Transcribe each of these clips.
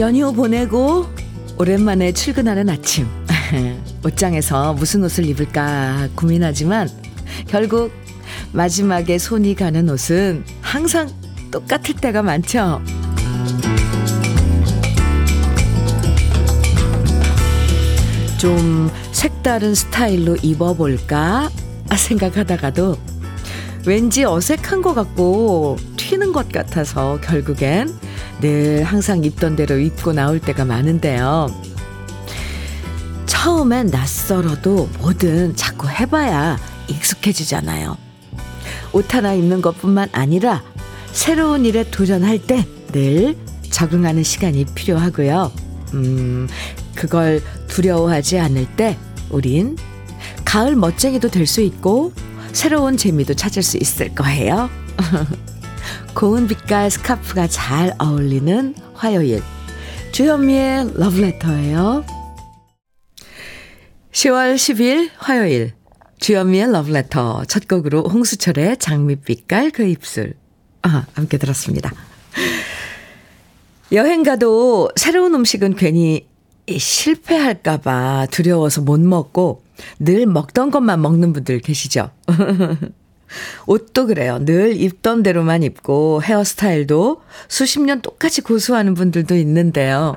연휴 보내고 오랜만에 출근하는 아침. 옷장에서 무슨 옷을 입을까 고민하지만 결국 마지막에 손이 가는 옷은 항상 똑같을 때가 많죠. 좀 색다른 스타일로 입어볼까 생각하다가도 왠지 어색한 것 같고 튀는 것 같아서 결국엔 늘 항상 입던 대로 입고 나올 때가 많은데요. 처음엔 낯설어도 뭐든 자꾸 해봐야 익숙해지잖아요. 옷 하나 입는 것뿐만 아니라 새로운 일에 도전할 때 늘 적응하는 시간이 필요하고요. 음, 그걸 두려워하지 않을 때 우린 가을 멋쟁이도 될 수 있고 새로운 재미도 찾을 수 있을 거예요. 고운 빛깔 스카프가 잘 어울리는 화요일. 주현미의 러브레터예요. 10월 10일 화요일. 주현미의 러브레터 첫 곡으로 홍수철의 장밋빛깔 그 입술. 아, 함께 들었습니다. 여행 가도 새로운 음식은 괜히 실패할까봐 두려워서 못 먹고 늘 먹던 것만 먹는 분들 계시죠? 옷도 그래요. 늘 입던 대로만 입고 헤어스타일도 수십 년 똑같이 고수하는 분들도 있는데요.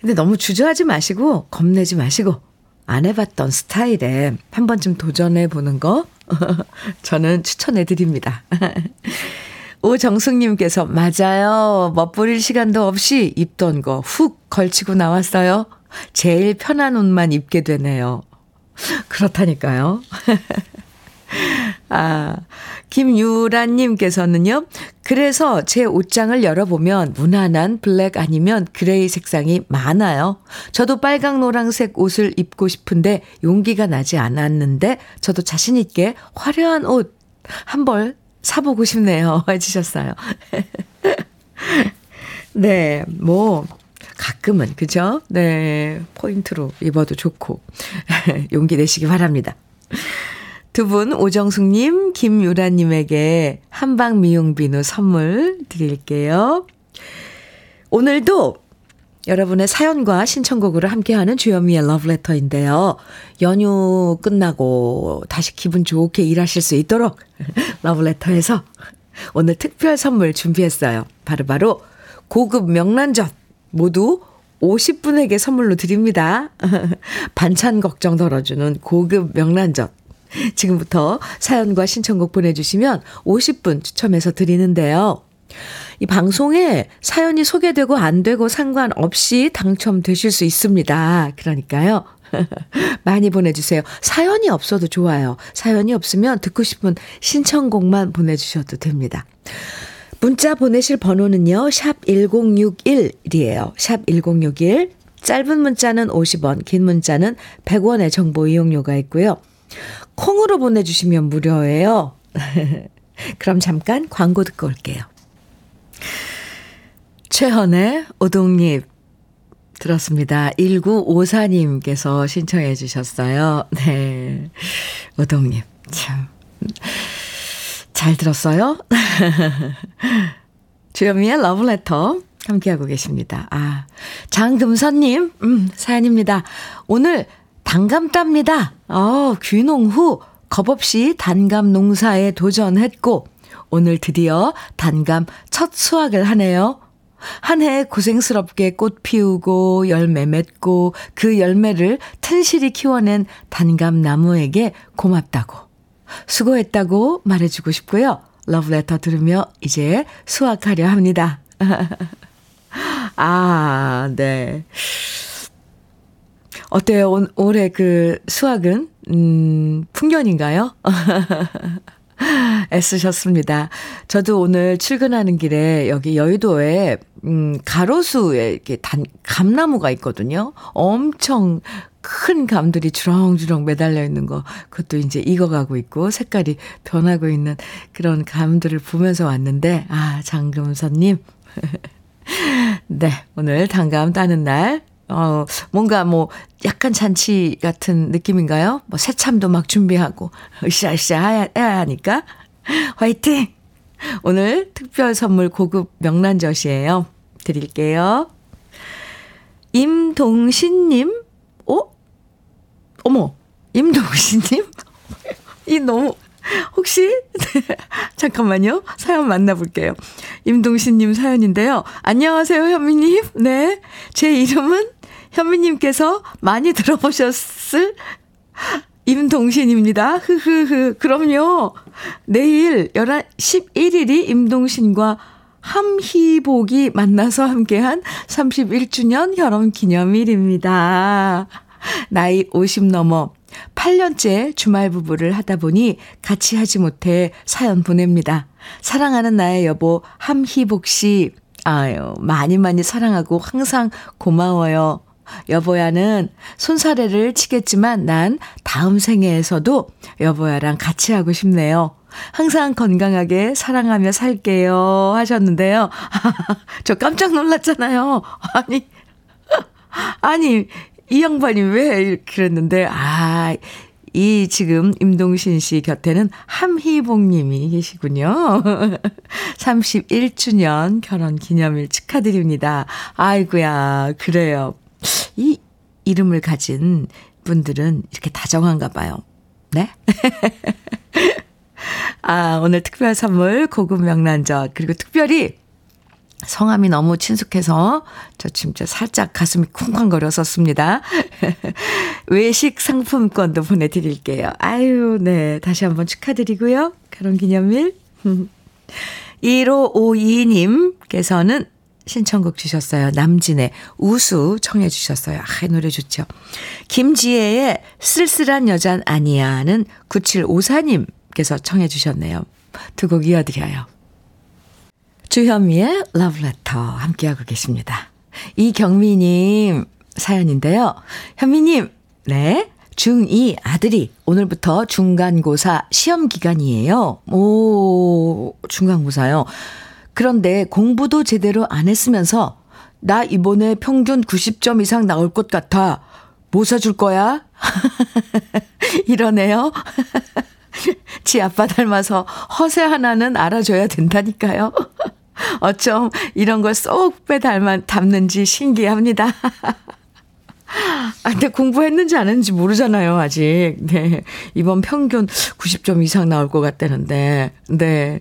근데 너무 주저하지 마시고 겁내지 마시고 안 해봤던 스타일에 한 번쯤 도전해 보는 거 저는 추천해 드립니다. 오정숙님께서 맞아요. 멋부릴 시간도 없이 입던 거 훅 걸치고 나왔어요. 제일 편한 옷만 입게 되네요. 그렇다니까요. 아, 김유라님께서는요, 그래서 제 옷장을 열어보면 무난한 블랙 아니면 그레이 색상이 많아요. 저도 빨강, 노랑색 옷을 입고 싶은데 용기가 나지 않았는데, 저도 자신있게 화려한 옷 한 벌 사보고 싶네요. 해주셨어요. 네, 뭐, 가끔은, 그죠? 네, 포인트로 입어도 좋고, 용기 내시기 바랍니다. 두 분, 오정숙님, 김유라님에게 한방 미용 비누 선물 드릴게요. 오늘도 여러분의 사연과 신청곡으로 함께하는 주현미의 러브레터인데요. 연휴 끝나고 다시 기분 좋게 일하실 수 있도록 러브레터에서 오늘 특별 선물 준비했어요. 바로바로 바로 고급 명란젓 모두 50분에게 선물로 드립니다. 반찬 걱정 덜어주는 고급 명란젓. 지금부터 사연과 신청곡 보내주시면 50분 추첨해서 드리는데요. 이 방송에 사연이 소개되고 안 되고 상관없이 당첨되실 수 있습니다. 그러니까요. 많이 보내주세요. 사연이 없어도 좋아요. 사연이 없으면 듣고 싶은 신청곡만 보내주셔도 됩니다. 문자 보내실 번호는요, 샵 1061이에요. 샵 1061. 짧은 문자는 50원, 긴 문자는 100원의 정보 이용료가 있고요. 콩으로 보내주시면 무료예요. 그럼 잠깐 광고 듣고 올게요. 최헌의 오동잎 들었습니다. 1954님께서 신청해 주셨어요. 네. 오동잎. 참. 잘 들었어요? 주현미의 러브레터 함께하고 계십니다. 아, 장금선님, 음, 사연입니다. 오늘 단감 답니다. 어, 귀농 후 겁없이 단감 농사에 도전했고, 오늘 드디어 단감 첫 수확을 하네요. 한 해 고생스럽게 꽃 피우고 열매 맺고 그 열매를 튼실히 키워낸 단감 나무에게 고맙다고 수고했다고 말해주고 싶고요. 러브레터 들으며 이제 수확하려 합니다. 아, 네. 어때요? 올, 올해 그 수학은, 음, 풍년인가요? 애쓰셨습니다. 저도 오늘 출근하는 길에 여기 여의도에, 음, 가로수에 이렇게 단, 감나무가 있거든요. 엄청 큰 감들이 주렁주렁 매달려 있는 거, 그것도 이제 익어가고 있고, 색깔이 변하고 있는 그런 감들을 보면서 왔는데, 아, 장금선님. 네, 오늘 단감 따는 날, 어, 뭔가 뭐, 약간 잔치 같은 느낌인가요? 뭐, 새참도 막 준비하고, 으쌰으쌰 해야, 하니까. 화이팅! 오늘 특별 선물 고급 명란젓이에요. 드릴게요. 임동신님, 어? 어머, 임동신님? 이 너무, 혹시? 네, 잠깐만요. 사연 만나볼게요. 임동신님 사연인데요. 안녕하세요, 현미님. 네. 제 이름은 현미님께서 많이 들어보셨을 임동신입니다. 흐흐흐. 그럼요. 내일 11, 11일이 임동신과 함희복이 만나서 함께한 31주년 결혼 기념일입니다. 나이 50 넘어 8년째 주말 부부를 하다 보니 같이 하지 못해 사연 보냅니다. 사랑하는 나의 여보 함희복 씨. 아유, 많이 많이 사랑하고 항상 고마워요. 여보야는 손사래를 치겠지만 난 다음 생애에서도 여보야랑 같이 하고 싶네요. 항상 건강하게 사랑하며 살게요. 하셨는데요. 저 깜짝 놀랐잖아요. 아니, 아니, 이 양반이 왜 그랬는데, 아, 이 지금 임동신 씨 곁에는 함희복 님이 계시군요. 31주년 결혼 기념일 축하드립니다. 아이고야, 그래요. 이 이름을 가진 분들은 이렇게 다정한가 봐요. 네? 아, 오늘 특별 선물 고급 명란젓 그리고 특별히 성함이 너무 친숙해서 저 진짜 살짝 가슴이 쿵쾅거렸었습니다. 외식 상품권도 보내드릴게요. 아유, 네. 다시 한번 축하드리고요. 결혼 기념일. 1552님께서는 신청곡 주셨어요. 남진의 우수 청해 주셨어요. 아, 이 노래 좋죠. 김지혜의 쓸쓸한 여잔 아니야는 9754님께서 청해 주셨네요. 두 곡 이어드려요. 주현미의 러브레터 함께하고 계십니다. 이경미님 사연인데요. 현미님, 네. 중2 아들이 오늘부터 중간고사 시험 기간이에요. 오, 중간고사요. 그런데 공부도 제대로 안 했으면서 나 이번에 평균 90점 이상 나올 것 같아. 뭐 사줄 거야? 이러네요. 지 아빠 닮아서 허세 하나는 알아줘야 된다니까요. 어쩜 이런 걸 쏙 빼 닮아, 담는지 신기합니다. 아, 근데 공부했는지 안 했는지 모르잖아요, 아직. 네. 이번 평균 90점 이상 나올 것 같다는데, 네.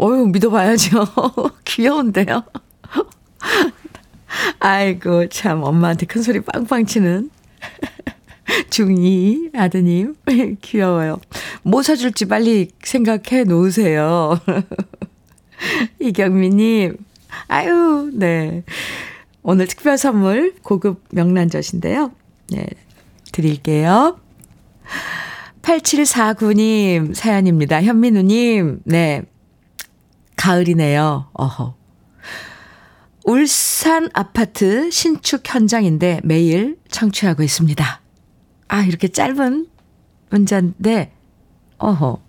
어유 믿어봐야죠. 귀여운데요. 아이고, 참, 엄마한테 큰 소리 빵빵 치는 중2 아드님. 귀여워요. 뭐 사줄지 빨리 생각해 놓으세요. 이경미님, 아유, 네. 오늘 특별 선물 고급 명란젓인데요. 네, 드릴게요. 8749님 사연입니다. 현민우님, 네. 가을이네요. 어허. 울산 아파트 신축 현장인데 매일 청취하고 있습니다. 아, 이렇게 짧은 문자인데, 어허.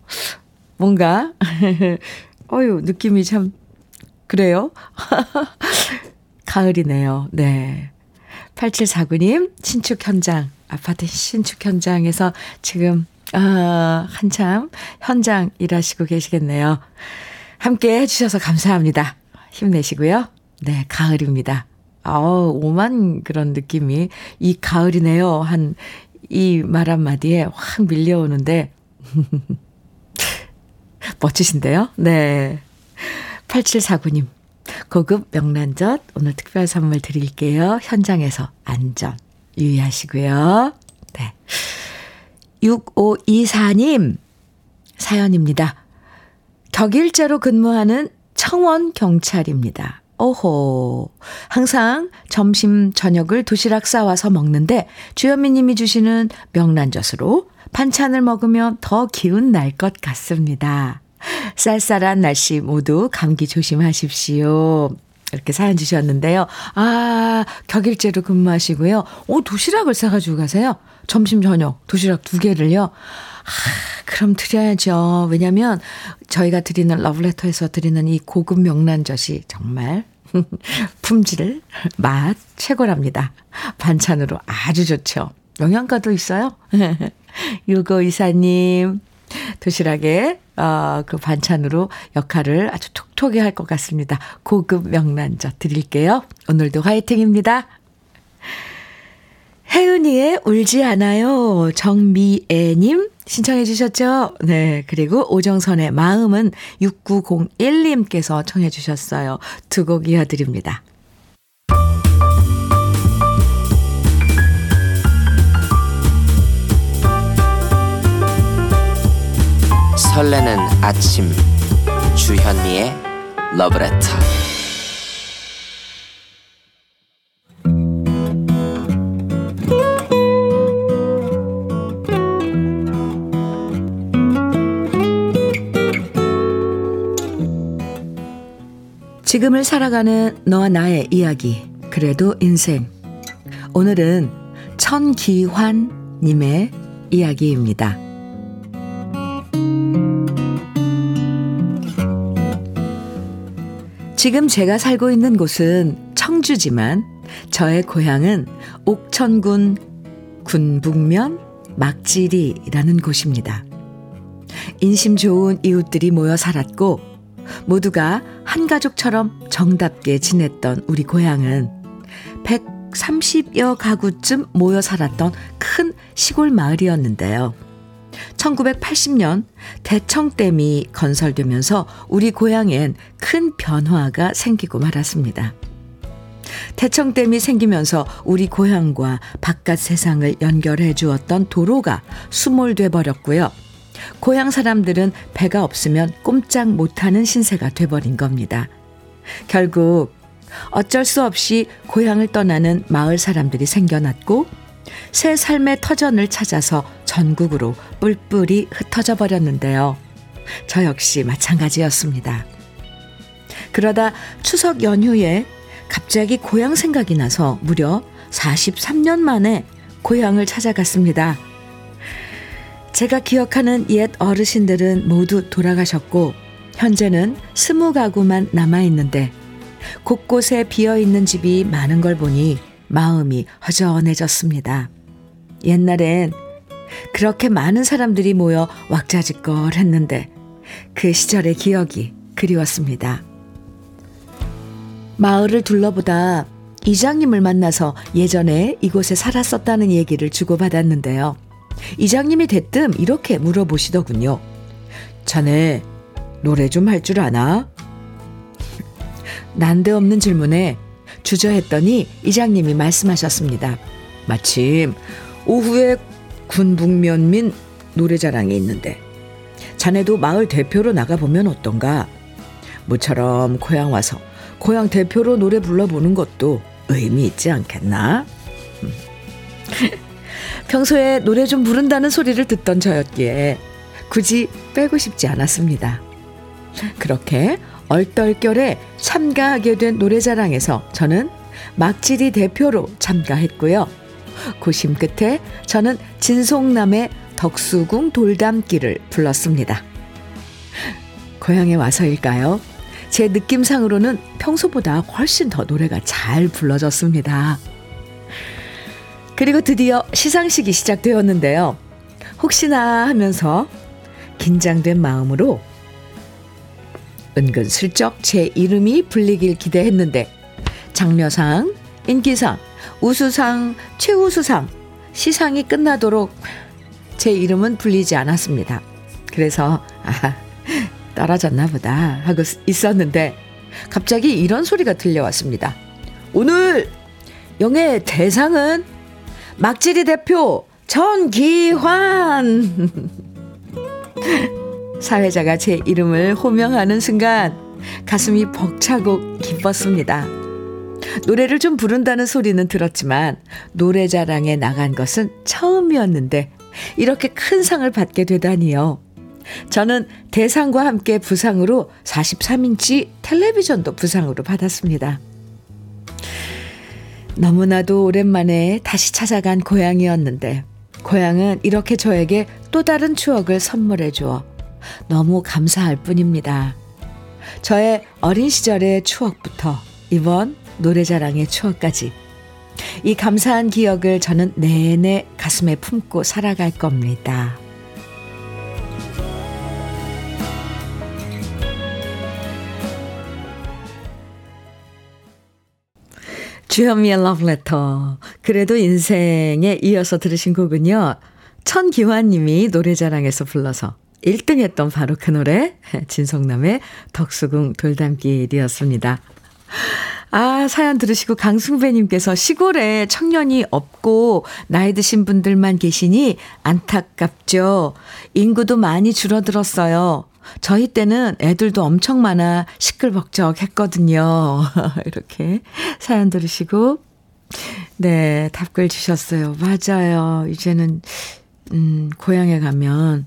뭔가, 어유 느낌이 참, 그래요? 가을이네요. 네. 8749님, 신축 현장, 아파트 신축 현장에서 지금, 아, 한참 현장 일하시고 계시겠네요. 함께 해주셔서 감사합니다. 힘내시고요. 네, 가을입니다. 아우, 오만 그런 느낌이, 이 가을이네요. 한, 이 말 한마디에 확 밀려오는데, 멋지신데요? 네. 8749님, 고급 명란젓 오늘 특별 선물 드릴게요. 현장에서 안전 유의하시고요. 네. 6524님 사연입니다. 격일제로 근무하는 청원 경찰입니다. 오호. 항상 점심, 저녁을 도시락 싸와서 먹는데 주현미 님이 주시는 명란젓으로 반찬을 먹으면 더 기운 날 것 같습니다. 쌀쌀한 날씨 모두 감기 조심하십시오. 이렇게 사연 주셨는데요. 아, 격일제로 근무하시고요. 오, 도시락을 싸가지고 가세요. 점심, 저녁, 도시락 두 개를요. 아, 그럼 드려야죠. 왜냐면 저희가 드리는 러브레터에서 드리는 이 고급 명란젓이 정말 품질, 맛 최고랍니다. 반찬으로 아주 좋죠. 영양가도 있어요. 유고 이사님, 도시락에 아, 그 반찬으로 역할을 아주 톡톡히 할 것 같습니다. 고급 명란젓 드릴게요. 오늘도 화이팅입니다. 혜은이의 울지 않아요. 정미애님 신청해 주셨죠? 네. 그리고 오정선의 마음은 6901님께서 청해 주셨어요. 두 곡 이어드립니다. 설레는 아침 주현미의 러브레터 지금을 살아가는 너와 나의 이야기 그래도 인생 오늘은 천기환님의 이야기입니다. 지금 제가 살고 있는 곳은 청주지만 저의 고향은 옥천군 군북면 막지리라는 곳입니다. 인심 좋은 이웃들이 모여 살았고 모두가 한 가족처럼 정답게 지냈던 우리 고향은 130여 가구쯤 모여 살았던 큰 시골 마을이었는데요. 1980년 대청댐이 건설되면서 우리 고향엔 큰 변화가 생기고 말았습니다. 대청댐이 생기면서 우리 고향과 바깥 세상을 연결해 주었던 도로가 수몰돼 버렸고요. 고향 사람들은 배가 없으면 꼼짝 못하는 신세가 돼버린 겁니다. 결국 어쩔 수 없이 고향을 떠나는 마을 사람들이 생겨났고 새 삶의 터전을 찾아서 전국으로 뿔뿔이 흩어져 버렸는데요. 저 역시 마찬가지였습니다. 그러다 추석 연휴에 갑자기 고향 생각이 나서 무려 43년 만에 고향을 찾아갔습니다. 제가 기억하는 옛 어르신들은 모두 돌아가셨고, 현재는 스무 가구만 남아 있는데, 곳곳에 비어 있는 집이 많은 걸 보니 마음이 허전해졌습니다. 옛날엔 그렇게 많은 사람들이 모여 왁자지껄 했는데 그 시절의 기억이 그리웠습니다. 마을을 둘러보다 이장님을 만나서 예전에 이곳에 살았었다는 얘기를 주고받았는데요. 이장님이 대뜸 이렇게 물어보시더군요. 자네 노래 좀 할 줄 아나? 난데없는 질문에 주저했더니 이장님이 말씀하셨습니다. 마침 오후에 군북면민 노래자랑이 있는데 자네도 마을 대표로 나가보면 어떤가? 모처럼 고향 와서 고향 대표로 노래 불러보는 것도 의미 있지 않겠나? 음. 평소에 노래 좀 부른다는 소리를 듣던 저였기에 굳이 빼고 싶지 않았습니다. 그렇게 얼떨결에 참가하게 된 노래자랑에서 저는 막지리 대표로 참가했고요. 고심 끝에 저는 진송남의 덕수궁 돌담기를 불렀습니다. 고향에 와서일까요? 제 느낌상으로는 평소보다 훨씬 더 노래가 잘 불러졌습니다. 그리고 드디어 시상식이 시작되었는데요. 혹시나 하면서 긴장된 마음으로 은근슬쩍 제 이름이 불리길 기대했는데 장려상, 인기상, 우수상, 최우수상 시상이 끝나도록 제 이름은 불리지 않았습니다. 그래서 아 떨어졌나 보다 하고 있었는데 갑자기 이런 소리가 들려왔습니다. 오늘 영예 대상은 막지리 대표 전기환 사회자가 제 이름을 호명하는 순간 가슴이 벅차고 기뻤습니다. 노래를 좀 부른다는 소리는 들었지만 노래자랑에 나간 것은 처음이었는데 이렇게 큰 상을 받게 되다니요. 저는 대상과 함께 부상으로 43인치 텔레비전도 부상으로 받았습니다. 너무나도 오랜만에 다시 찾아간 고향이었는데 고향은 이렇게 저에게 또 다른 추억을 선물해 주어 너무 감사할 뿐입니다. 저의 어린 시절의 추억부터 이번 노래자랑의 추억까지 이 감사한 기억을 저는 내내 가슴에 품고 살아갈 겁니다. 주현미의 러브레터. 그래도 인생에 이어서 들으신 곡은요. 천기환 님이 노래자랑에서 불러서 1등 했던 바로 그 노래, 진성남의 덕수궁 돌담길이었습니다. 아, 사연 들으시고 강승배님께서 시골에 청년이 없고 나이 드신 분들만 계시니 안타깝죠. 인구도 많이 줄어들었어요. 저희 때는 애들도 엄청 많아 시끌벅적 했거든요. 이렇게 사연 들으시고, 네, 답글 주셨어요. 맞아요. 이제는, 음, 고향에 가면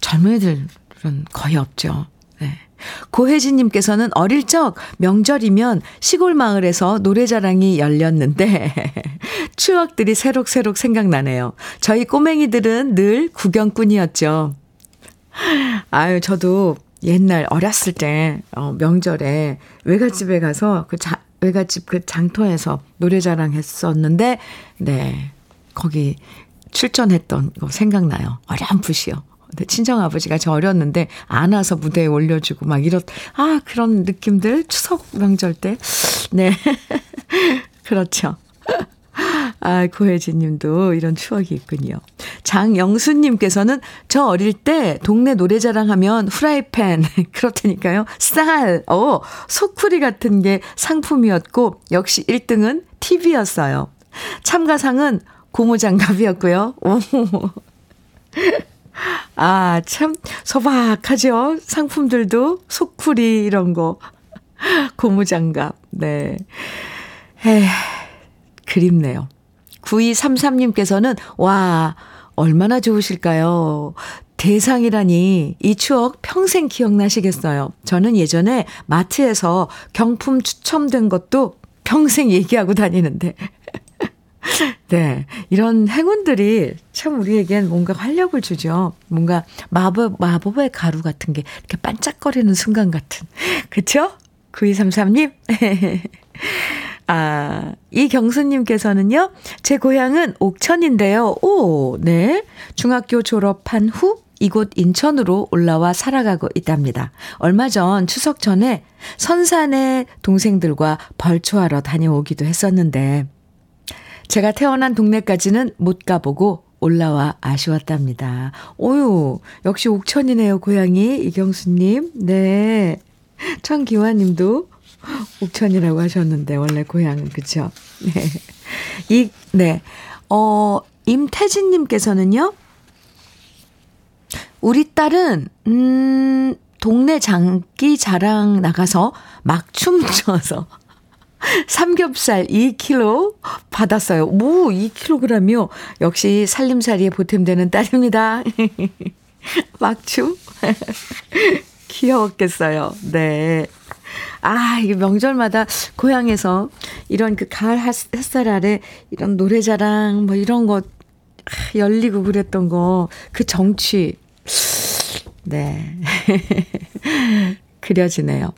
젊은이들은 거의 없죠. 네. 고혜진님께서는 어릴 적 명절이면 시골 마을에서 노래자랑이 열렸는데 추억들이 새록새록 생각나네요. 저희 꼬맹이들은 늘 구경꾼이었죠. 아유, 저도 옛날 어렸을 때, 어, 명절에 외갓집에 가서 그 자, 외갓집 그 장터에서 노래 자랑 했었는데, 네. 거기 출전했던 거 생각나요. 어렴풋이요. 근데 친정아버지가 저 어렸는데 안아서 무대에 올려주고 막 이렇, 아, 그런 느낌들 추석 명절 때. 네. 그렇죠. 아, 고혜진 님도 이런 추억이 있군요. 장영수 님께서는 저 어릴 때 동네 노래자랑 하면 후라이팬, 그렇다니까요. 쌀, 어, 소쿠리 같은 게 상품이었고, 역시 1등은 TV였어요. 참가상은 고무장갑이었고요. 오. 아, 참 소박하죠? 상품들도 소쿠리 이런 거. 고무장갑. 네. 에 그립네요. 9233님께서는, 와, 얼마나 좋으실까요? 대상이라니 이 추억 평생 기억나시겠어요. 저는 예전에 마트에서 경품 추첨된 것도 평생 얘기하고 다니는데. 네. 이런 행운들이 참 우리에겐 뭔가 활력을 주죠. 뭔가 마법, 마법의 가루 같은 게 이렇게 반짝거리는 순간 같은. 그쵸? 9233님? 아, 이경수님께서는요, 제 고향은 옥천인데요. 오, 네. 중학교 졸업한 후 이곳 인천으로 올라와 살아가고 있답니다. 얼마 전 추석 전에 선산의 동생들과 벌초하러 다녀오기도 했었는데, 제가 태어난 동네까지는 못 가보고 올라와 아쉬웠답니다. 오유, 역시 옥천이네요, 고향이. 이경수님. 네. 천기화님도 옥천이라고 하셨는데, 원래 고향은, 그쵸? 네. 이, 네. 어, 임태진 님께서는요, 우리 딸은, 음, 동네 장기 자랑 나가서 막 춤 춰서 삼겹살 2kg 받았어요. 오, 2kg이요. 역시 살림살이에 보탬되는 딸입니다. 막춤? 귀여웠겠어요. 네. 아, 이게 명절마다 고향에서 이런 그 가을 햇살 아래 이런 노래 자랑 뭐 이런 거 열리고 그랬던 거, 그 정취. 네. 그려지네요.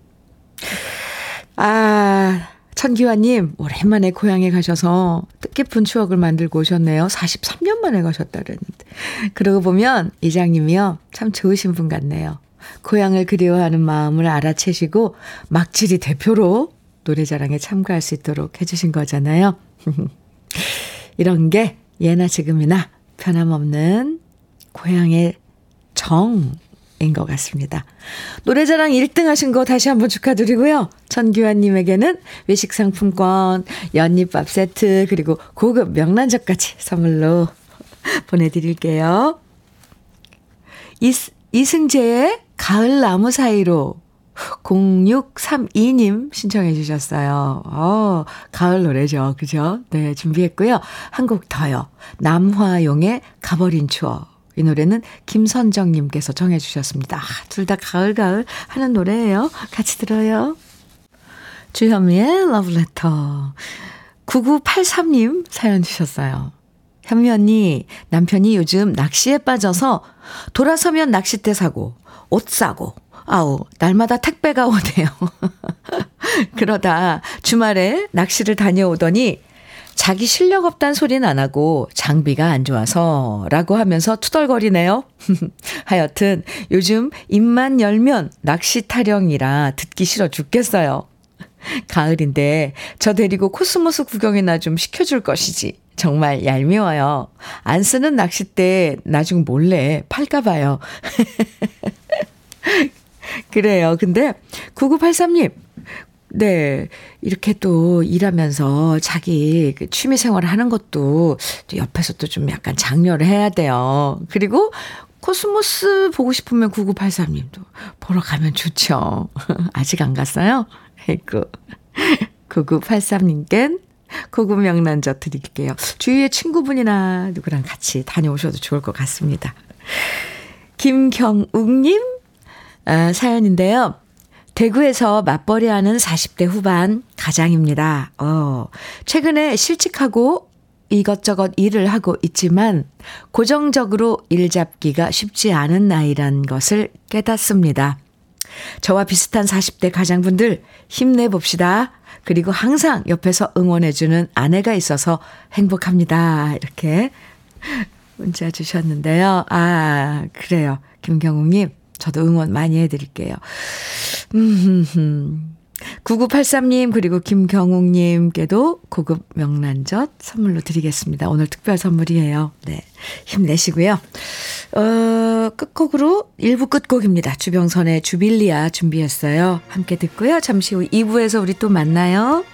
아, 천기화님, 오랜만에 고향에 가셔서 뜻깊은 추억을 만들고 오셨네요. 43년 만에 가셨다 그랬는데. 그러고 보면 이장님이요. 참 좋으신 분 같네요. 고향을 그리워하는 마음을 알아채시고 막지리 대표로 노래자랑에 참가할 수 있도록 해주신 거잖아요. 이런 게 예나 지금이나 변함없는 고향의 정, 인 것 같습니다. 노래자랑 1등 하신 거 다시 한번 축하드리고요. 천규환님에게는 외식 상품권, 연잎밥 세트, 그리고 고급 명란젓까지 선물로 보내드릴게요. 이스, 이승재의 가을 나무 사이로 0632님 신청해 주셨어요. 어, 가을 노래죠. 그죠? 네, 준비했고요. 한 곡 더요. 남화용의 가버린 추억. 이 노래는 김선정님께서 정해 주셨습니다. 아, 둘 다 가을가을 하는 노래예요. 같이 들어요. 주현미의 러브레터. 9983님 사연 주셨어요. 현미 언니, 남편이 요즘 낚시에 빠져서 돌아서면 낚싯대 사고, 옷 사고, 아우, 날마다 택배가 오네요. 그러다 주말에 낚시를 다녀오더니 자기 실력 없단 소리는 안 하고 장비가 안 좋아서 라고 하면서 투덜거리네요. 하여튼 요즘 입만 열면 낚시 타령이라 듣기 싫어 죽겠어요. 가을인데 저 데리고 코스모스 구경이나 좀 시켜줄 것이지. 정말 얄미워요. 안 쓰는 낚싯대 나중 몰래 팔까봐요. 그래요. 근데 9983님, 네. 이렇게 또 일하면서 자기 그 취미 생활을 하는 것도 또 옆에서 또 좀 약간 장려를 해야 돼요. 그리고 코스모스 보고 싶으면 9983님도 보러 가면 좋죠. 아직 안 갔어요? 아이고. 9983님께 고급 명란젓 드릴게요. 주위에 친구분이나 누구랑 같이 다녀오셔도 좋을 것 같습니다. 김경욱님, 아, 사연인데요. 대구에서 맞벌이 하는 40대 후반 가장입니다. 어, 최근에 실직하고 이것저것 일을 하고 있지만 고정적으로 일 잡기가 쉽지 않은 나이란 것을 깨닫습니다. 저와 비슷한 40대 가장분들 힘내봅시다. 그리고 항상 옆에서 응원해주는 아내가 있어서 행복합니다. 이렇게 문자 주셨는데요. 아, 그래요. 김경욱님, 저도 응원 많이 해드릴게요. 음, 9983님, 그리고 김경욱님께도 고급 명란젓 선물로 드리겠습니다. 오늘 특별 선물이에요. 네. 힘내시고요. 어, 끝곡으로 1부 끝곡입니다. 주병선의 주빌리아 준비했어요. 함께 듣고요. 잠시 후 2부에서 우리 또 만나요.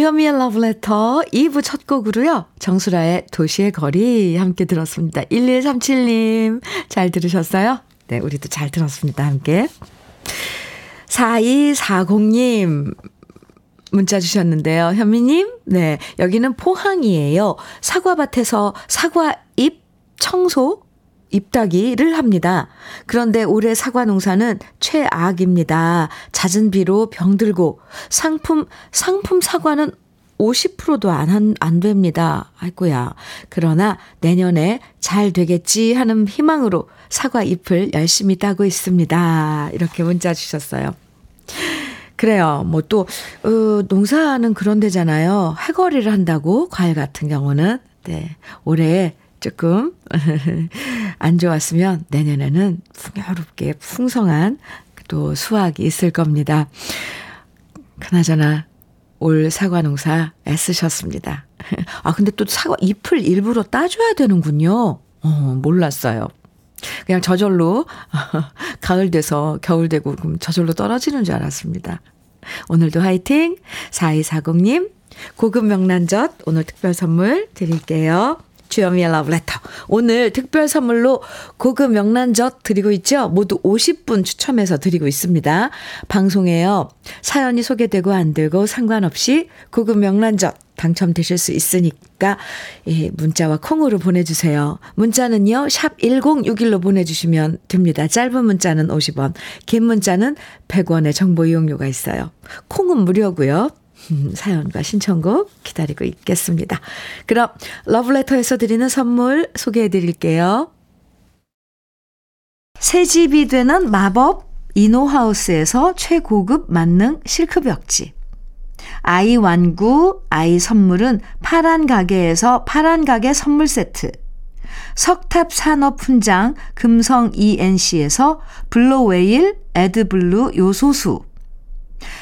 주현미의 Letter 2부 첫 곡으로요. 정수라의 도시의 거리 함께 들었습니다. 1137님 잘 들으셨어요? 네, 우리도 잘 들었습니다. 함께. 4240님 문자 주셨는데요. 현미님, 네. 여기는 포항이에요. 사과밭에서 사과 잎 청소, 잎따기를 합니다. 그런데 올해 사과 농사는 최악입니다. 잦은 비로 병들고 상품, 상품 사과는 50%도 안, 안 됩니다. 아이고야. 그러나 내년에 잘 되겠지 하는 희망으로 사과 잎을 열심히 따고 있습니다. 이렇게 문자 주셨어요. 그래요. 뭐 또, 어, 농사는 그런 데잖아요. 해거리를 한다고, 과일 같은 경우는. 네. 올해 조금 안 좋았으면 내년에는 풍요롭게 풍성한 또 수확이 있을 겁니다. 그나저나 올 사과 농사 애쓰셨습니다. 아, 근데 또 사과 잎을 일부러 따줘야 되는군요. 어, 몰랐어요. 그냥 저절로 가을 돼서 겨울 되고 그럼 저절로 떨어지는 줄 알았습니다. 오늘도 화이팅! 4240님, 고급 명란젓 오늘 특별 선물 드릴게요. 주여미의 러브레터. 오늘 특별 선물로 고급 명란젓 드리고 있죠? 모두 50분 추첨해서 드리고 있습니다. 방송에요. 사연이 소개되고 안 되고 상관없이 고급 명란젓 당첨되실 수 있으니까 예, 문자와 콩으로 보내주세요. 문자는요. 샵 1061로 보내주시면 됩니다. 짧은 문자는 50원, 긴 문자는 100원의 정보 이용료가 있어요. 콩은 무료고요. 음, 사연과 신청곡 기다리고 있겠습니다. 그럼 러브레터에서 드리는 선물 소개해 드릴게요. 새 집이 되는 마법 이노하우스에서 최고급 만능 실크벽지. 아이 완구, 아이 선물은 파란 가게에서 파란 가게 선물 세트. 석탑 산업 훈장 금성 ENC에서 블로웨일 에드블루 요소수.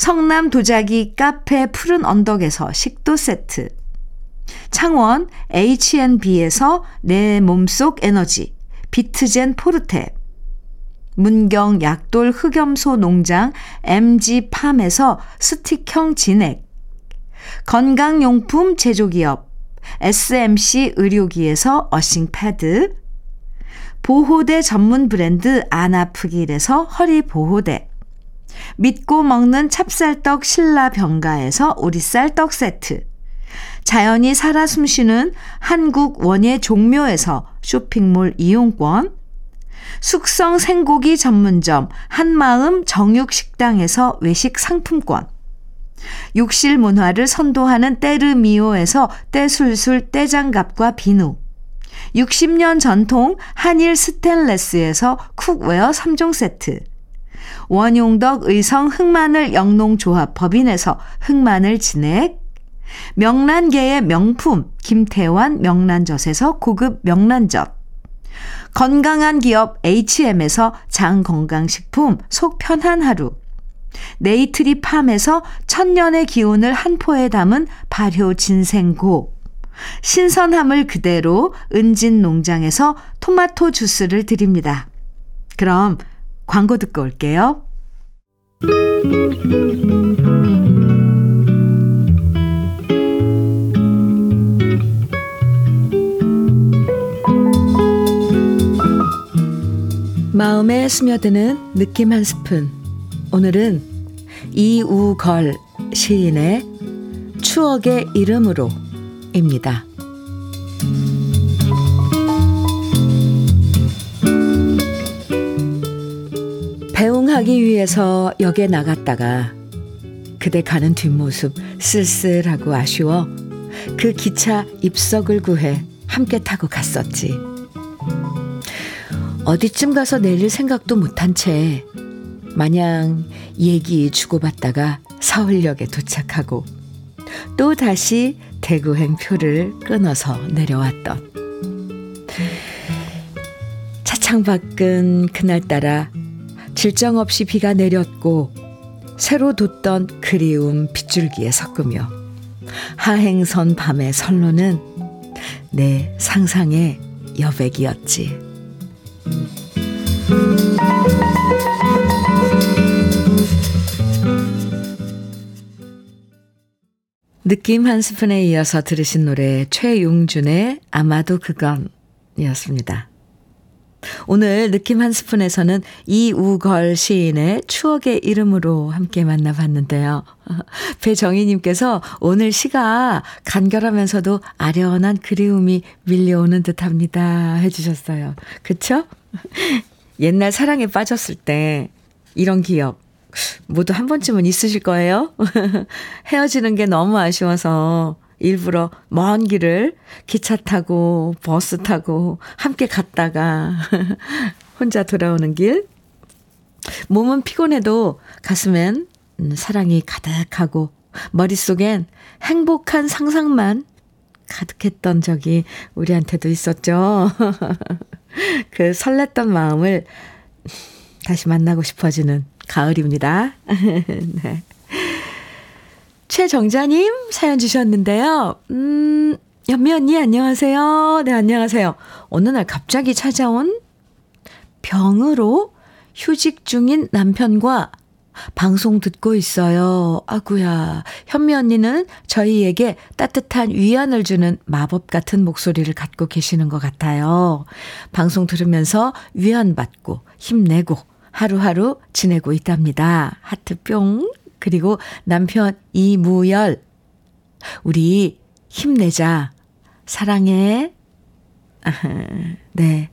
성남 도자기 카페 푸른 언덕에서 식도 세트, 창원 H&B에서 내 몸속 에너지, 비트젠 포르테, 문경 약돌 흑염소 농장 MG팜에서 스틱형 진액, 건강용품 제조기업 SMC 의료기에서 어싱 패드, 보호대 전문 브랜드 안아프길에서 허리 보호대, 믿고 먹는 찹쌀떡 신라 병과에서 우리쌀 떡 세트, 자연이 살아 숨쉬는 한국 원예 종묘에서 쇼핑몰 이용권, 숙성 생고기 전문점 한마음 정육식당에서 외식 상품권, 욕실 문화를 선도하는 때르미오에서 때술술 때장갑과 비누, 60년 전통 한일 스텐레스에서 cookware 3종 세트, 원용덕 의성 흑마늘 영농조합 법인에서 흑마늘 진액, 명란계의 명품 김태환 명란젓에서 고급 명란젓, 건강한 기업 HM에서 장건강식품 속 편한 하루, 네이트리 팜에서 천년의 기운을 한 포에 담은 발효 진생고, 신선함을 그대로 은진 농장에서 토마토 주스를 드립니다. 그럼 광고 듣고 올게요. 마음에 스며드는 느낌 한 스푼. 오늘은 이우걸 시인의 추억의 이름으로 입니다. 배웅하기 위해서 역에 나갔다가 그대 가는 뒷모습 쓸쓸하고 아쉬워 그 기차 입석을 구해 함께 타고 갔었지. 어디쯤 가서 내릴 생각도 못한 채 마냥 얘기 주고받다가 서울역에 도착하고 또 다시 대구행 표를 끊어서 내려왔던 차창 밖은 그날따라 질정 없이 비가 내렸고 새로 돋던 그리움 빗줄기에 섞으며 하행선 밤의 선로는 내 상상의 여백이었지. 느낌 한 스푼에 이어서 들으신 노래 최용준의 아마도 그건 이었습니다. 오늘 느낌 한 스푼에서는 이우걸 시인의 추억의 이름으로 함께 만나봤는데요. 배정희님께서 오늘 시가 간결하면서도 아련한 그리움이 밀려오는 듯 합니다. 해주셨어요. 그쵸? 옛날 사랑에 빠졌을 때 이런 기억 모두 한 번쯤은 있으실 거예요. 헤어지는 게 너무 아쉬워서 일부러 먼 길을 기차 타고 버스 타고 함께 갔다가 혼자 돌아오는 길. 몸은 피곤해도 가슴엔 사랑이 가득하고 머릿속엔 행복한 상상만 가득했던 적이 우리한테도 있었죠. 그 설렜던 마음을 다시 만나고 싶어지는 가을입니다. 네. 최정자님 사연 주셨는데요. 음, 연미 언니 안녕하세요. 네, 안녕하세요. 어느 날 갑자기 찾아온 병으로 휴직 중인 남편과 방송 듣고 있어요. 아구야. 현미 언니는 저희에게 따뜻한 위안을 주는 마법 같은 목소리를 갖고 계시는 것 같아요. 방송 들으면서 위안받고 힘내고 하루하루 지내고 있답니다. 하트 뿅. 그리고 남편 이무열. 우리 힘내자. 사랑해. 네.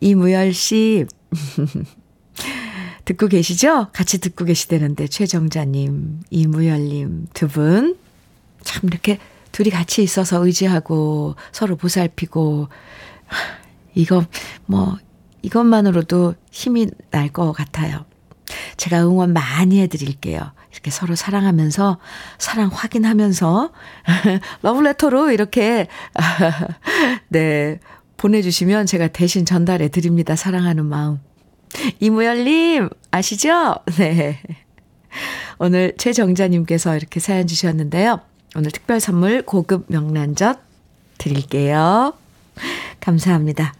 이무열 씨. 듣고 계시죠? 같이 듣고 계시다는데, 최정자님, 이무열님 두 분. 참 이렇게 둘이 같이 있어서 의지하고 서로 보살피고, 이거 뭐 이것만으로도 힘이 날 것 같아요. 제가 응원 많이 해드릴게요. 이렇게 서로 사랑하면서, 사랑 확인하면서, 러브레터로 이렇게, 네, 보내주시면 제가 대신 전달해 드립니다. 사랑하는 마음. 이무열님, 아시죠? 네. 오늘 최정자님께서 이렇게 사연 주셨는데요. 오늘 특별 선물 고급 명란젓 드릴게요. 감사합니다.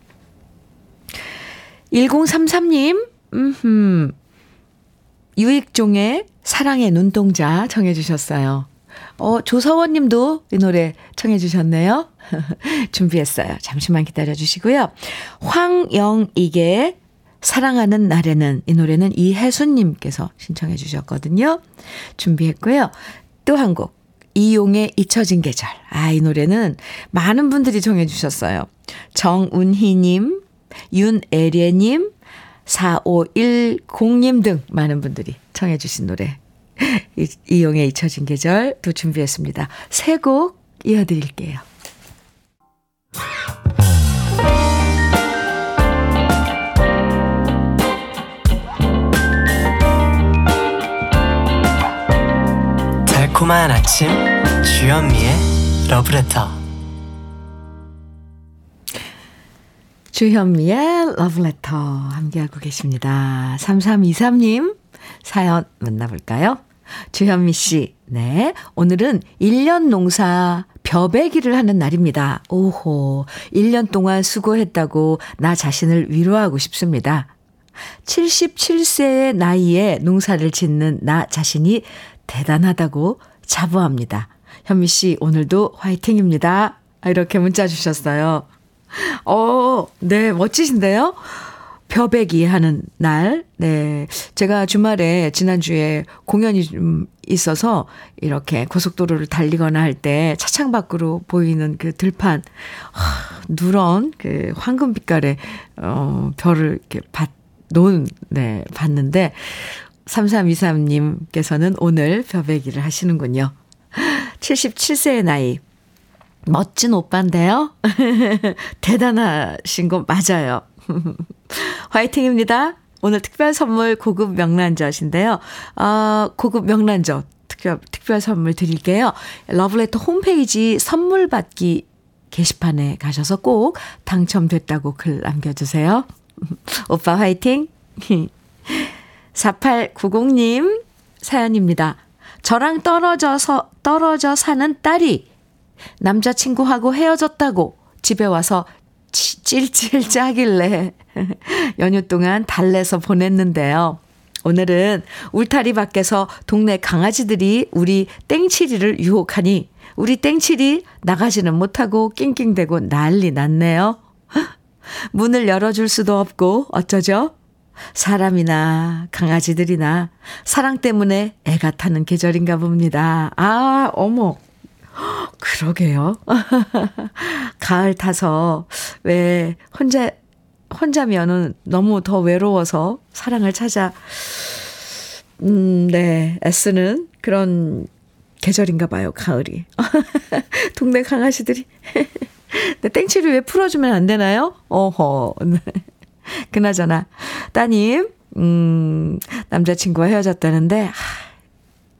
1033님, 음흠. 유익종의 사랑의 눈동자 청해 주셨어요. 어, 조서원 님도 이 노래 청해 주셨네요. 준비했어요. 잠시만 기다려 주시고요. 황영익의 사랑하는 날에는 이 노래는 이혜순 님께서 신청해 주셨거든요. 준비했고요. 또 한 곡. 이용의 잊혀진 계절. 아, 이 노래는 많은 분들이 정해 주셨어요. 정운희 님, 윤애례 님, 4510님 등 많은 분들이 청해 주신 노래. 이용의 잊혀진 계절 또 준비했습니다. 세 곡 이어드릴게요. 달콤한 아침 주현미의 러브레터 주현미의 러브레터 함께하고 계십니다. 3323님 사연 만나볼까요? 주현미 씨, 네. 오늘은 1년 농사 벼베기를 하는 날입니다. 오호. 1년 동안 수고했다고 나 자신을 위로하고 싶습니다. 77세의 나이에 농사를 짓는 나 자신이 대단하다고 자부합니다. 현미 씨, 오늘도 화이팅입니다. 이렇게 문자 주셨어요. 어, 네, 멋지신데요? 벼베기 하는 날, 네. 제가 주말에, 지난주에 공연이 좀 있어서 이렇게 고속도로를 달리거나 할 때 차창 밖으로 보이는 그 들판, 하, 누런 그 황금 빛깔의, 어, 별을 이렇게 봤, 놓은, 네, 봤는데, 3323님께서는 오늘 벼베기를 하시는군요. 77세의 나이. 멋진 오빠인데요? 대단하신 거 맞아요. 화이팅입니다. 오늘 특별 선물 고급 명란젓인데요. 아, 고급 명란젓 특별, 특별 선물 드릴게요. 러브레터 홈페이지 선물 받기 게시판에 가셔서 꼭 당첨됐다고 글 남겨주세요. 오빠 화이팅! 4890님 사연입니다. 저랑 떨어져서, 떨어져 사는 딸이 남자친구하고 헤어졌다고 집에 와서 찔찔 짜길래 연휴 동안 달래서 보냈는데요. 오늘은 울타리 밖에서 동네 강아지들이 우리 땡치리를 유혹하니 우리 땡치리 나가지는 못하고 낑낑대고 난리 났네요. 문을 열어줄 수도 없고 어쩌죠? 사람이나 강아지들이나 사랑 때문에 애가 타는 계절인가 봅니다. 아, 어머. 그러게요. 가을 타서 왜 혼자 혼자면은 너무 더 외로워서 사랑을 찾아 음, 네, 애쓰는 그런 계절인가 봐요, 가을이. 동네 강아지들이. 네, 땡치를 왜 풀어주면 안 되나요? 어허. 네. 그나저나, 따님, 음, 남자친구와 헤어졌다는데, 하,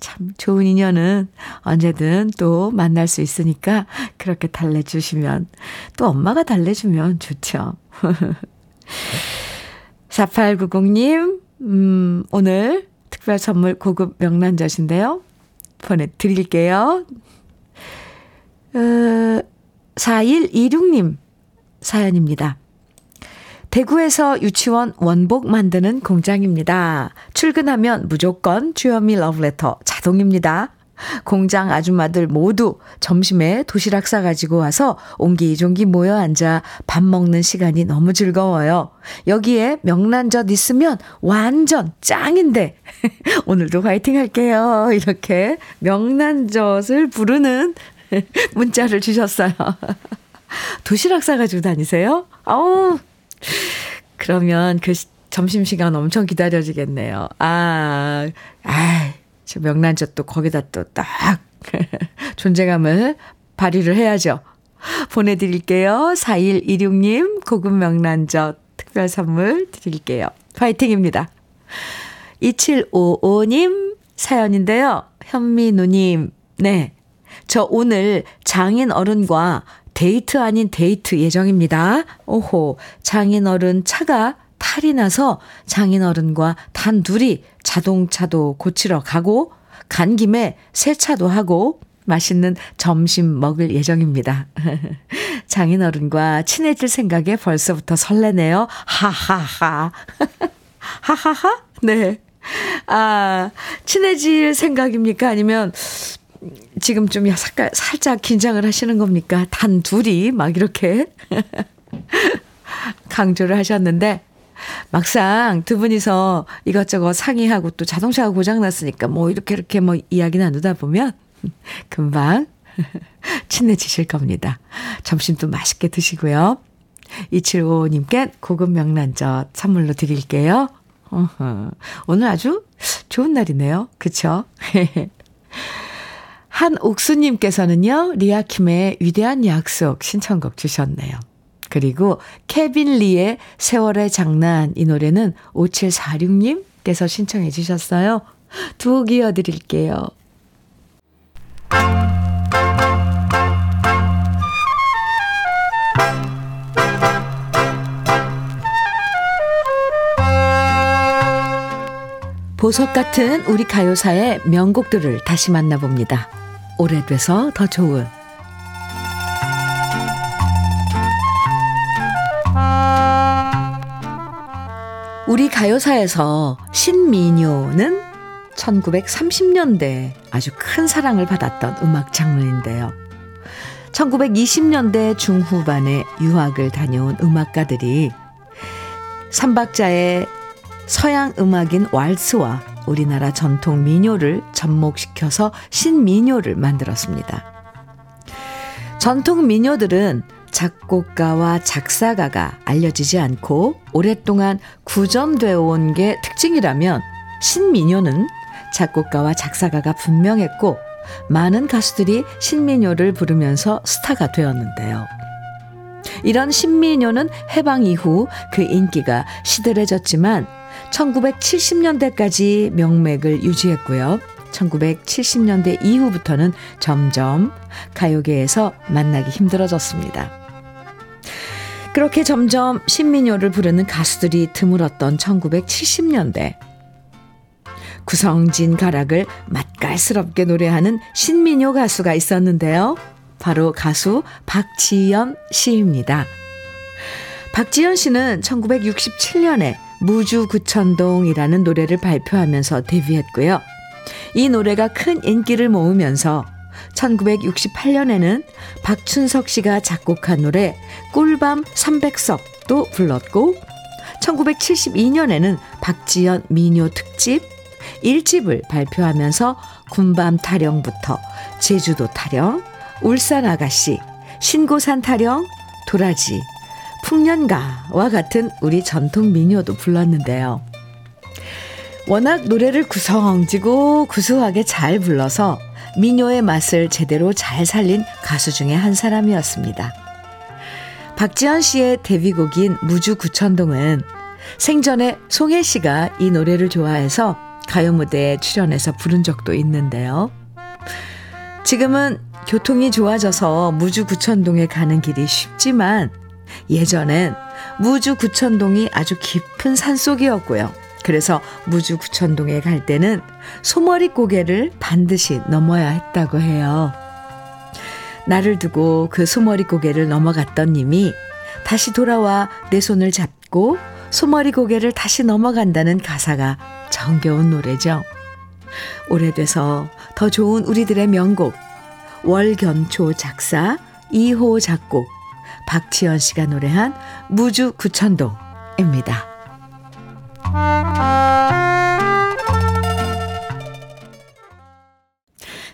참 좋은 인연은 언제든 또 만날 수 있으니까 그렇게 달래주시면, 또 엄마가 달래주면 좋죠. 4890님, 음, 오늘 특별 선물 고급 명란젓인데요. 보내드릴게요. 어, 4126님 사연입니다. 대구에서 유치원 원복 만드는 공장입니다. 출근하면 무조건 주현미 러브레터 자동입니다. 공장 아줌마들 모두 점심에 도시락 싸가지고 와서 옹기종기 모여 앉아 밥 먹는 시간이 너무 즐거워요. 여기에 명란젓 있으면 완전 짱인데. 오늘도 화이팅 할게요. 이렇게 명란젓을 부르는 문자를 주셨어요. 도시락 싸가지고 다니세요? 아우, 그러면 그 점심시간 엄청 기다려지겠네요. 아, 아, 저 명란젓도 거기다 또 딱 존재감을 발휘를 해야죠. 보내드릴게요. 4126님 고급 명란젓 특별 선물 드릴게요. 파이팅입니다. 2755님 사연인데요. 현미누님, 네. 저 오늘 장인 어른과 데이트 아닌 데이트 예정입니다. 오호, 장인어른 차가 탈이 나서 장인어른과 단 둘이 자동차도 고치러 가고, 간 김에 세차도 하고, 맛있는 점심 먹을 예정입니다. 장인어른과 친해질 생각에 벌써부터 설레네요. 하하하. 하하하? 네. 아, 친해질 생각입니까? 아니면 지금 좀 살짝, 살짝 긴장을 하시는 겁니까? 단 둘이 막 이렇게 강조를 하셨는데, 막상 두 분이서 이것저것 상의하고 또 자동차가 고장났으니까 뭐 이렇게 이렇게 뭐 이야기 나누다 보면 금방 친해지실 겁니다. 점심도 맛있게 드시고요. 275님께 고급 명란젓 선물로 드릴게요. 오늘 아주 좋은 날이네요. 그쵸? 한옥수님께서는요, 리아킴의 위대한 약속 신청곡 주셨네요. 그리고 케빈 리의 세월의 장난 이 노래는 5746님께서 신청해 주셨어요. 두 곡 이어드릴게요. 보석 같은 우리 가요사의 명곡들을 다시 만나봅니다. 오래돼서 더 좋은 우리 가요사에서 신민요는 1930년대 아주 큰 사랑을 받았던 음악 장르인데요. 1920년대 중후반에 유학을 다녀온 음악가들이 삼박자의 서양 음악인 왈스와 우리나라 전통 민요를 접목시켜서 신민요를 만들었습니다. 전통 민요들은 작곡가와 작사가가 알려지지 않고 오랫동안 구전되어 온 게 특징이라면 신민요는 작곡가와 작사가가 분명했고 많은 가수들이 신민요를 부르면서 스타가 되었는데요. 이런 신민요는 해방 이후 그 인기가 시들해졌지만 1970년대까지 명맥을 유지했고요. 1970년대 이후부터는 점점 가요계에서 만나기 힘들어졌습니다. 그렇게 점점 신민요를 부르는 가수들이 드물었던 1970년대. 구성진 가락을 맛깔스럽게 노래하는 신민요 가수가 있었는데요. 바로 가수 박지연 씨입니다. 박지연 씨는 1967년에 무주구천동이라는 노래를 발표하면서 데뷔했고요. 이 노래가 큰 인기를 모으면서 1968년에는 박춘석 씨가 작곡한 노래 꿀밤 300석도 불렀고 1972년에는 박지연 미녀 특집 1집을 발표하면서 군밤 타령부터 제주도 타령, 울산 아가씨, 신고산 타령, 도라지, 풍년가와 같은 우리 전통 민요도 불렀는데요. 워낙 노래를 구성지고 구수하게 잘 불러서 민요의 맛을 제대로 잘 살린 가수 중에 한 사람이었습니다. 박지현 씨의 데뷔곡인 무주 구천동은 생전에 송혜 씨가 이 노래를 좋아해서 가요 무대에 출연해서 부른 적도 있는데요. 지금은 교통이 좋아져서 무주 구천동에 가는 길이 쉽지만 예전엔 무주 구천동이 아주 깊은 산속이었고요. 그래서 무주 구천동에 갈 때는 소머리 고개를 반드시 넘어야 했다고 해요. 나를 두고 그 소머리 고개를 넘어갔던 님이 다시 돌아와 내 손을 잡고 소머리 고개를 다시 넘어간다는 가사가 정겨운 노래죠. 오래돼서 더 좋은 우리들의 명곡 월견초 작사 2호 작곡 박지연 씨가 노래한 무주 구천동입니다.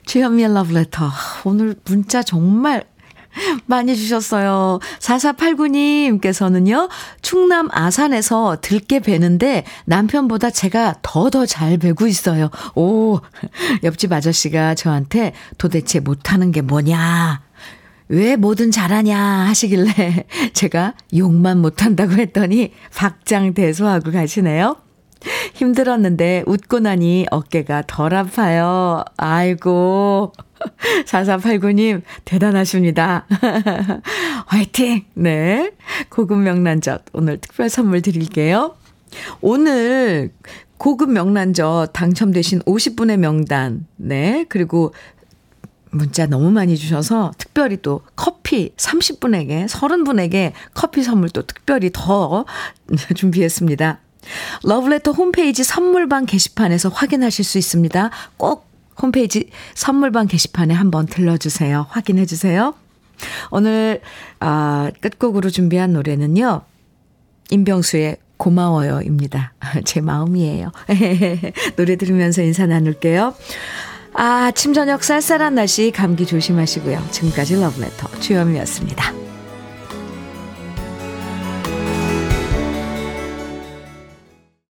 주현미의 러브레터. 오늘 문자 정말 많이 주셨어요. 4489님께서는요, 충남 아산에서 들깨 베는데 남편보다 제가 더더 잘 베고 있어요. 오, 옆집 아저씨가 저한테 도대체 못하는 게 뭐냐, 왜 뭐든 잘하냐 하시길래 제가 욕만 못한다고 했더니 박장대소하고 가시네요. 힘들었는데 웃고 나니 어깨가 덜 아파요. 아이고. 4489님, 대단하십니다. 화이팅! 네. 고급 명란젓, 오늘 특별 선물 드릴게요. 오늘 고급 명란젓 당첨되신 50분의 명단, 네. 그리고 문자 너무 많이 주셔서 특별히 또 커피 30분에게, 30분에게 커피 선물 또 특별히 더 준비했습니다. 러브레터 홈페이지 선물방 게시판에서 확인하실 수 있습니다. 꼭 홈페이지 선물방 게시판에 한번 들러주세요. 확인해 주세요. 오늘 아, 끝곡으로 준비한 노래는요. 임병수의 고마워요입니다. 제 마음이에요. 노래 들으면서 인사 나눌게요. 아, 아침 저녁 쌀쌀한 날씨 감기 조심하시고요. 지금까지 러브레터 주현미였습니다.